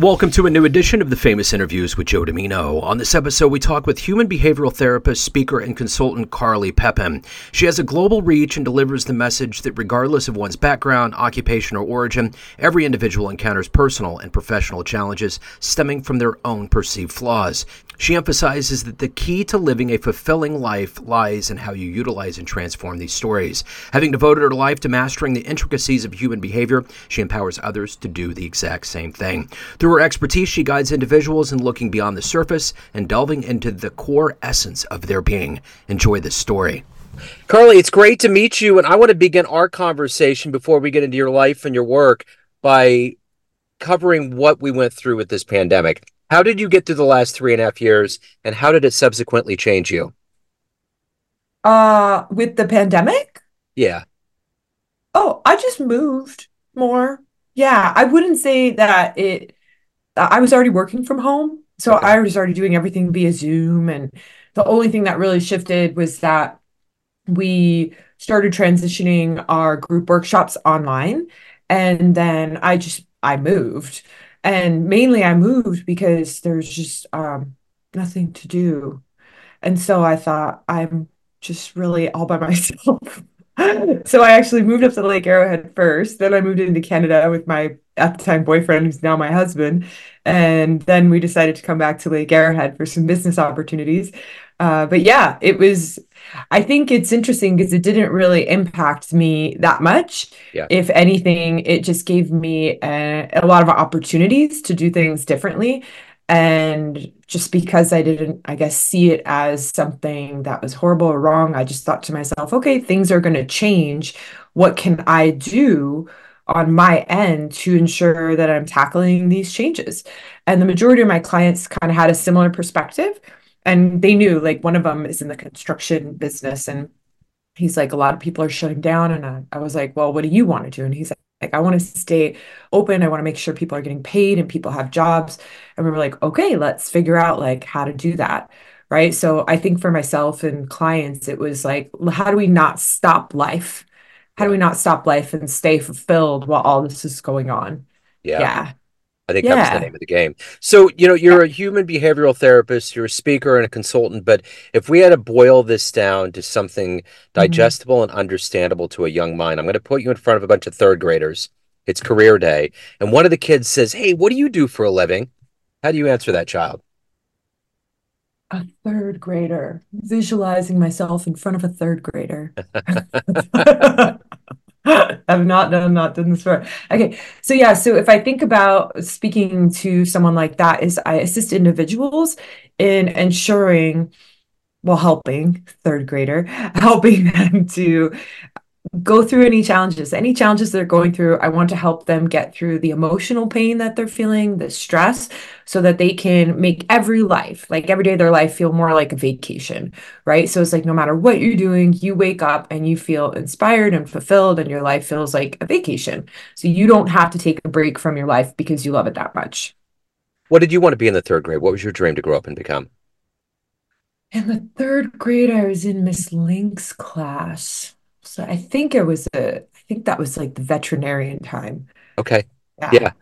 Welcome to a new edition of the Famous Interviews with Joe Dimino. On this episode, we talk with human behavioral therapist, speaker, and consultant Carly Pepin. She has a global reach and delivers the message that regardless of one's background, occupation, or origin, every individual encounters personal and professional challenges stemming from their own perceived flaws. She emphasizes that the key to living a fulfilling life lies in how you utilize and transform these stories. Having devoted her life to mastering the intricacies of human behavior, she empowers others to do the exact same thing. Through her expertise, she guides individuals in looking beyond the surface and delving into the core essence of their being. Enjoy this story. Carly, it's great to meet you. And I want to begin our conversation before we get into your life and your work by covering what we went through with this pandemic. How did you get through the last three and a half years, and how did it subsequently change you? Uh, with the pandemic? Yeah. Oh, I just moved more. Yeah, I wouldn't say that it. I was already working from home, so Okay. I was already doing everything via Zoom, and the only thing that really shifted was that we started transitioning our group workshops online, and then I just I moved, and mainly I moved because there's just um nothing to do. And so I thought, I'm just really all by myself. So I actually moved up to Lake Arrowhead first. Then I moved into Canada with my at the time boyfriend, who's now my husband. And then we decided to come back to Lake Arrowhead for some business opportunities. Uh, but yeah, it was, I think it's interesting because it didn't really impact me that much. Yeah. If anything, it just gave me a, a lot of opportunities to do things differently. And just because I didn't, I guess, see it as something that was horrible or wrong, I just thought to myself, okay, things are going to change. What can I do on my end to ensure that I'm tackling these changes? And the majority of my clients kind of had a similar perspective. And they knew, like, one of them is in the construction business. And he's like, a lot of people are shutting down. And I, I was like, well, what do you want to do? And he's like, like, I want to stay open. I want to make sure people are getting paid and people have jobs. And we were like, okay, let's figure out like how to do that. Right. So I think for myself and clients, it was like, how do we not stop life? How do we not stop life and stay fulfilled while all this is going on? Yeah. Yeah. I think that was the name of the game. So, you know, you're a human behavioral therapist, you're a speaker and a consultant, but if we had to boil this down to something Mhm. digestible and understandable to a young mind, I'm going to put you in front of a bunch of third graders. It's career day. And one of the kids says, Hey, what do you do for a living? How do you answer that child? A third grader, visualizing myself in front of a third grader. I've not done not done this before. Okay, so yeah, so if I think about speaking to someone like that, is I assist individuals in ensuring, well, helping third grader, helping them to go through any challenges, any challenges they're going through. I want to help them get through the emotional pain that they're feeling, the stress, so that they can make every life, like every day of their life, feel more like a vacation, right? So it's like no matter what you're doing, you wake up and you feel inspired and fulfilled, and your life feels like a vacation. So you don't have to take a break from your life because you love it that much. What did you want to be in the third grade? What was your dream to grow up and become? In the third grade, I was in Miss Link's class. So I think it was a, I think that was like the veterinarian time. Okay. Yeah. Yeah,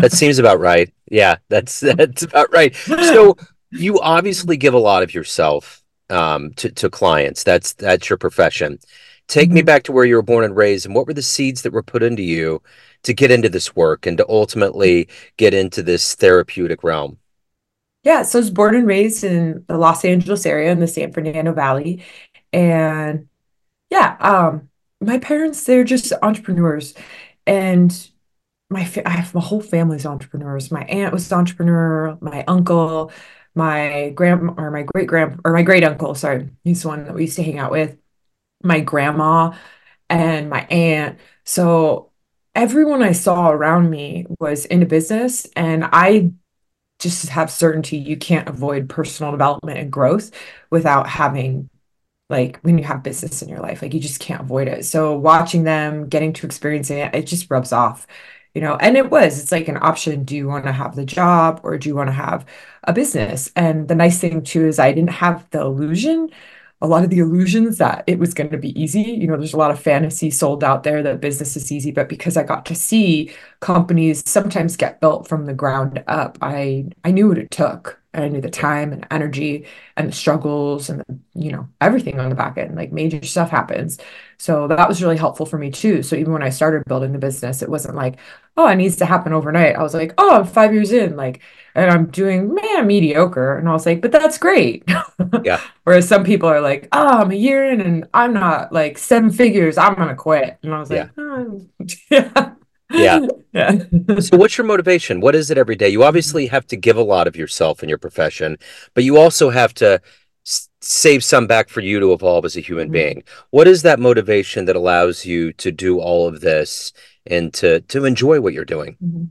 that seems about right. Yeah, that's that's about right. So you obviously give a lot of yourself um, to to clients. That's that's your profession. Take me Mhm. back to where you were born and raised, and what were the seeds that were put into you to get into this work and to ultimately get into this therapeutic realm? Yeah, so I was born and raised in the Los Angeles area in the San Fernando Valley. And yeah, um, my parents, they're just entrepreneurs. And my fa I have my whole family's entrepreneurs. My aunt was an entrepreneur, my uncle, my grand or my great grand or my great uncle, sorry, he's the one that we used to hang out with, my grandma and my aunt. So everyone I saw around me was into business, and I just have certainty you can't avoid personal development and growth without having like when you have business in your life like you just can't avoid it so watching them getting to experiencing it it just rubs off you know and it was it's like an option do you want to have the job or do you want to have a business and the nice thing too is I didn't have the illusion a lot of the illusions that it was going to be easy. You know, there's a lot of fantasy sold out there that business is easy, but because I got to see companies sometimes get built from the ground up, I I knew what it took. And I knew the time and energy and the struggles and the, you know everything on the back end. Like major stuff happens. So that was really helpful for me too. So even when I started building the business, it wasn't like, oh, it needs to happen overnight. I was like, oh, I'm five years in, like, and I'm doing man mediocre. And I was like, but that's great. Yeah. Whereas some people are like, oh, I'm a year in and I'm not like seven figures. I'm gonna quit. And I was like, Yeah. oh, yeah. Yeah. Yeah. So, what's your motivation? What is it every day? You obviously have to give a lot of yourself in your profession, but you also have to s- save some back for you to evolve as a human Mhm. being. What is that motivation that allows you to do all of this and to to enjoy what you're doing? Mhm.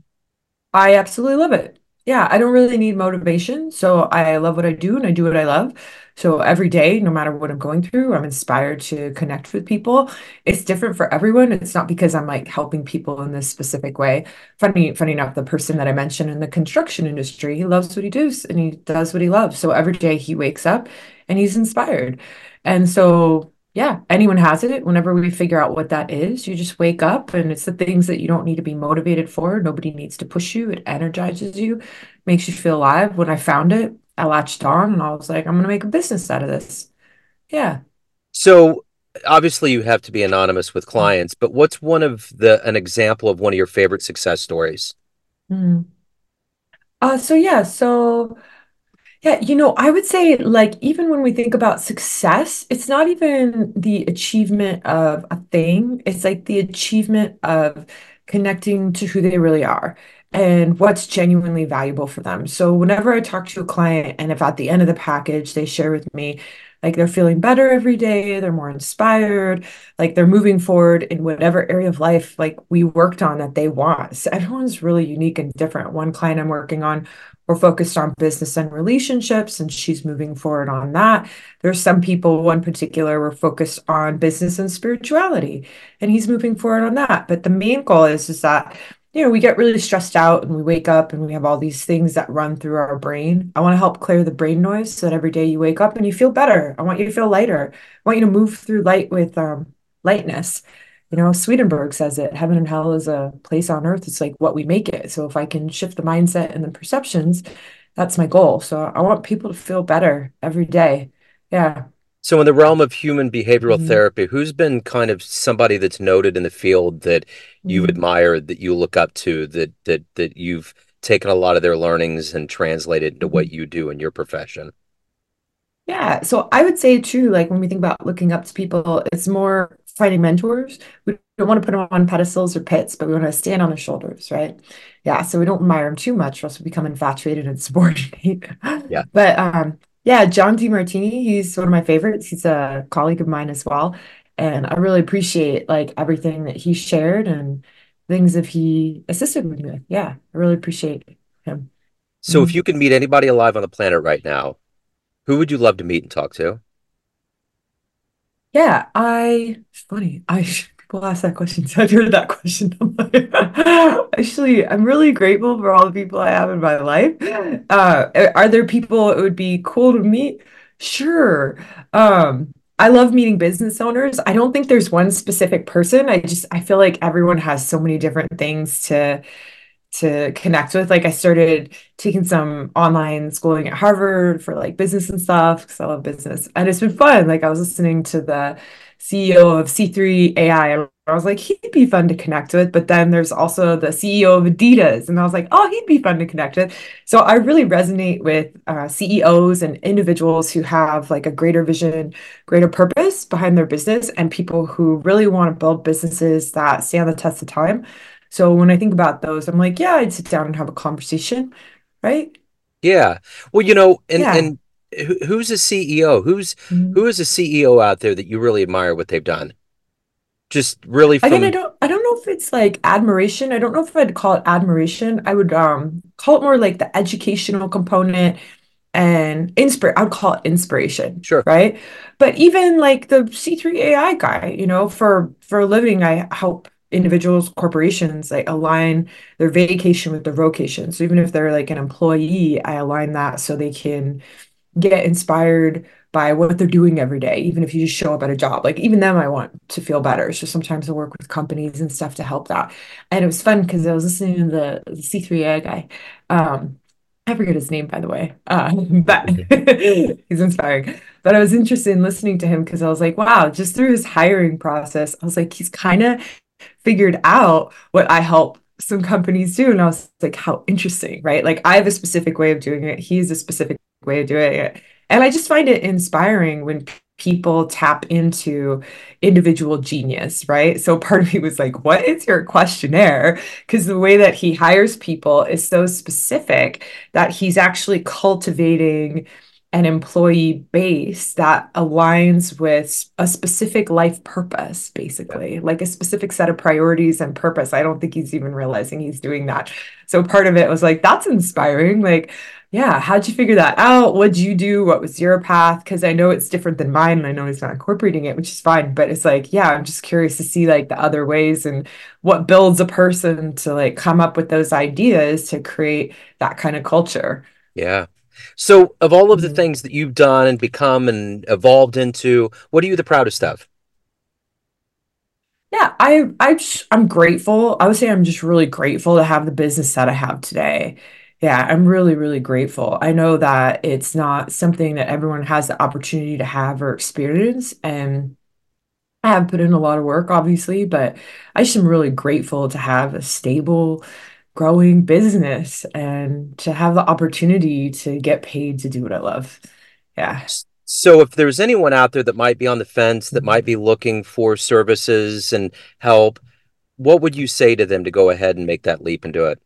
I absolutely love it. Yeah, I don't really need motivation. So I love what I do and I do what I love. So every day, no matter what I'm going through, I'm inspired to connect with people. It's different for everyone. It's not because I'm like helping people in this specific way. Funny, funny enough, the person that I mentioned in the construction industry, he loves what he does and he does what he loves. So every day he wakes up and he's inspired. And so yeah, anyone has it. Whenever we figure out what that is, you just wake up and it's the things that you don't need to be motivated for. Nobody needs to push you. It energizes you, makes you feel alive. When I found it, I latched on and I was like, I'm going to make a business out of this. Yeah. So, obviously, you have to be anonymous with clients, but what's one of the an example of one of your favorite success stories? Mm. Uh, so yeah, so Yeah, you know, I would say like even when we think about success, it's not even the achievement of a thing. It's like the achievement of connecting to who they really are and what's genuinely valuable for them. So whenever I talk to a client and if at the end of the package they share with me like they're feeling better every day, they're more inspired, like they're moving forward in whatever area of life like we worked on that they want. So everyone's really unique and different. One client I'm working on we're focused on business and relationships, and she's moving forward on that. There's some people, one particular, we're focused on business and spirituality, and he's moving forward on that. But the main goal is is that you know we get really stressed out and we wake up and we have all these things that run through our brain. I want to help clear the brain noise so that every day you wake up and you feel better. I want you to feel lighter. I want you to move through light with um, lightness. You know, Swedenborg says it, heaven and hell is a place on earth. It's like what we make it. So if I can shift the mindset and the perceptions, that's my goal. So I want people to feel better every day. Yeah. So, in the realm of human behavioral Mhm. therapy, who's been kind of somebody that's noted in the field that you've Mhm. admired, that you look up to, that that that you've taken a lot of their learnings and translated into what Mhm. you do in your profession? Yeah. So I would say too, like when we think about looking up to people, it's more finding mentors. We don't want to put them on pedestals or pits, but we want to stand on their shoulders, right? Yeah. So we don't admire them too much, or else we become infatuated and subordinate. Yeah. But um, yeah, John Demartini, he's one of my favorites. He's a colleague of mine as well. And I really appreciate like everything that he shared and things that he assisted with me with. Yeah, I really appreciate him. So, if Mhm. you could meet anybody alive on the planet right now, who would you love to meet and talk to? Yeah, I it's funny. I people ask that question, so I've heard that question. I'm like, actually, I'm really grateful for all the people I have in my life. Uh, are there people it would be cool to meet? Sure. Um, I love meeting business owners. I don't think there's one specific person. I just I feel like everyone has so many different things to to connect with. Like I started taking some online schooling at Harvard for like business and stuff because I love business. And it's been fun. Like I was listening to the CEO of C3 AI and I was like, he'd be fun to connect with. But then there's also the CEO of Adidas. And I was like, oh, he'd be fun to connect with. So I really resonate with uh, CEOs and individuals who have like a greater vision, greater purpose behind their business and people who really want to build businesses that stand the test of time. So when I think about those, I'm like, yeah, I'd sit down and have a conversation, right? Yeah. Well, you know, and Yeah. and who's a CEO? Who's Mhm. who is a CEO out there that you really admire what they've done? Just really Again, I from don't I don't know if it's like admiration. I don't know if I'd call it admiration. I would um call it more like the educational component and inspire I would call it inspiration, sure. right? But even like the C3 AI guy, you know, for for a living, I help individuals, corporations like align their vacation with their vocation. So even if they're like an employee, I align that so they can get inspired by what they're doing every day, even if you just show up at a job. Like even them, I want to feel better. So sometimes I work with companies and stuff to help that. And it was fun because I was listening to the, the C3A guy. Um, I forget his name, by the way, uh, but he's inspiring. But I was interested in listening to him because I was like, wow, just through his hiring process, I was like, he's kind of figured out what I help some companies do. And I was like, how interesting, right? Like I have a specific way of doing it. He's a specific way of doing it. And I just find it inspiring when people tap into individual genius, right? So part of me was like, what is your questionnaire? Because the way that he hires people is so specific that he's actually cultivating an employee base that aligns with a specific life purpose, basically, like a specific set of priorities and purpose. I don't think he's even realizing he's doing that. So part of it was like, that's inspiring. Like, yeah, how'd you figure that out? What'd you do? What was your path? Because I know it's different than mine. And I know he's not incorporating it, which is fine. But it's like, yeah, I'm just curious to see like the other ways and what builds a person to like come up with those ideas to create that kind of culture. Yeah. So, of all of the mm-hmm. things that you've done and become and evolved into, what are you the proudest of? Yeah, I I I'm grateful. I would say I'm just really grateful to have the business that I have today. Yeah, I'm really really grateful. I know that it's not something that everyone has the opportunity to have or experience and I have put in a lot of work obviously, but I just am really grateful to have a stable growing business and to have the opportunity to get paid to do what I love. Yeah. So if there's anyone out there that might be on the fence, that might be looking for services and help, what would you say to them to go ahead and make that leap and do it?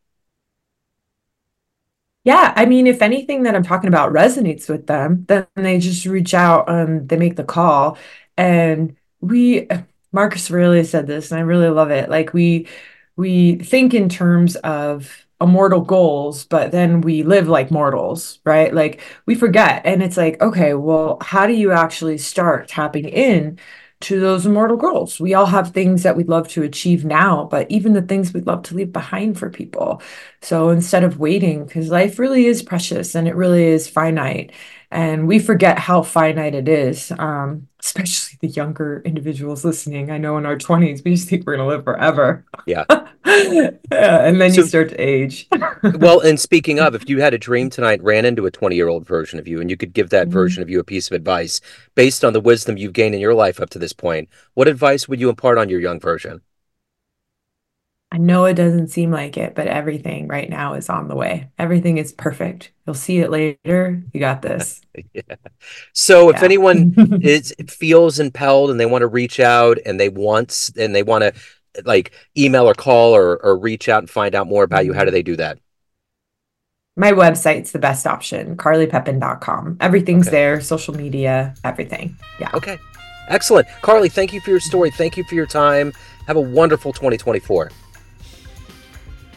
Yeah, I mean, if anything that I'm talking about resonates with them, then they just reach out and they make the call. And we, Marcus Aurelius said this, and I really love it. Like we we think in terms of immortal goals, but then we live like mortals, right? Like we forget. And it's like, okay, well, how do you actually start tapping in to those immortal goals? We all have things that we'd love to achieve now, but even the things we'd love to leave behind for people. So instead of waiting, because life really is precious and it really is finite and we forget how finite it is um, especially the younger individuals listening. I know in our 20s we just think we're going to live forever. Yeah, yeah and then so, you start to age. well and speaking of if you had a dream tonight ran into a 20 year old version of you and you could give that mm-hmm. version of you a piece of advice based on the wisdom you've gained in your life up to this point what advice would you impart on your young version I know it doesn't seem like it, but everything right now is on the way. Everything is perfect. You'll see it later. You got this. yeah. So yeah. if anyone is feels impelled and they want to reach out and they want and they want to like email or call or or reach out and find out more about you, how do mm-hmm. they do that? My website's the best option, carlypepin.com. Everything's okay. there, social media, everything. Yeah. Okay. Excellent. Carly, thank you for your story. Thank you for your time. Have a wonderful 2024.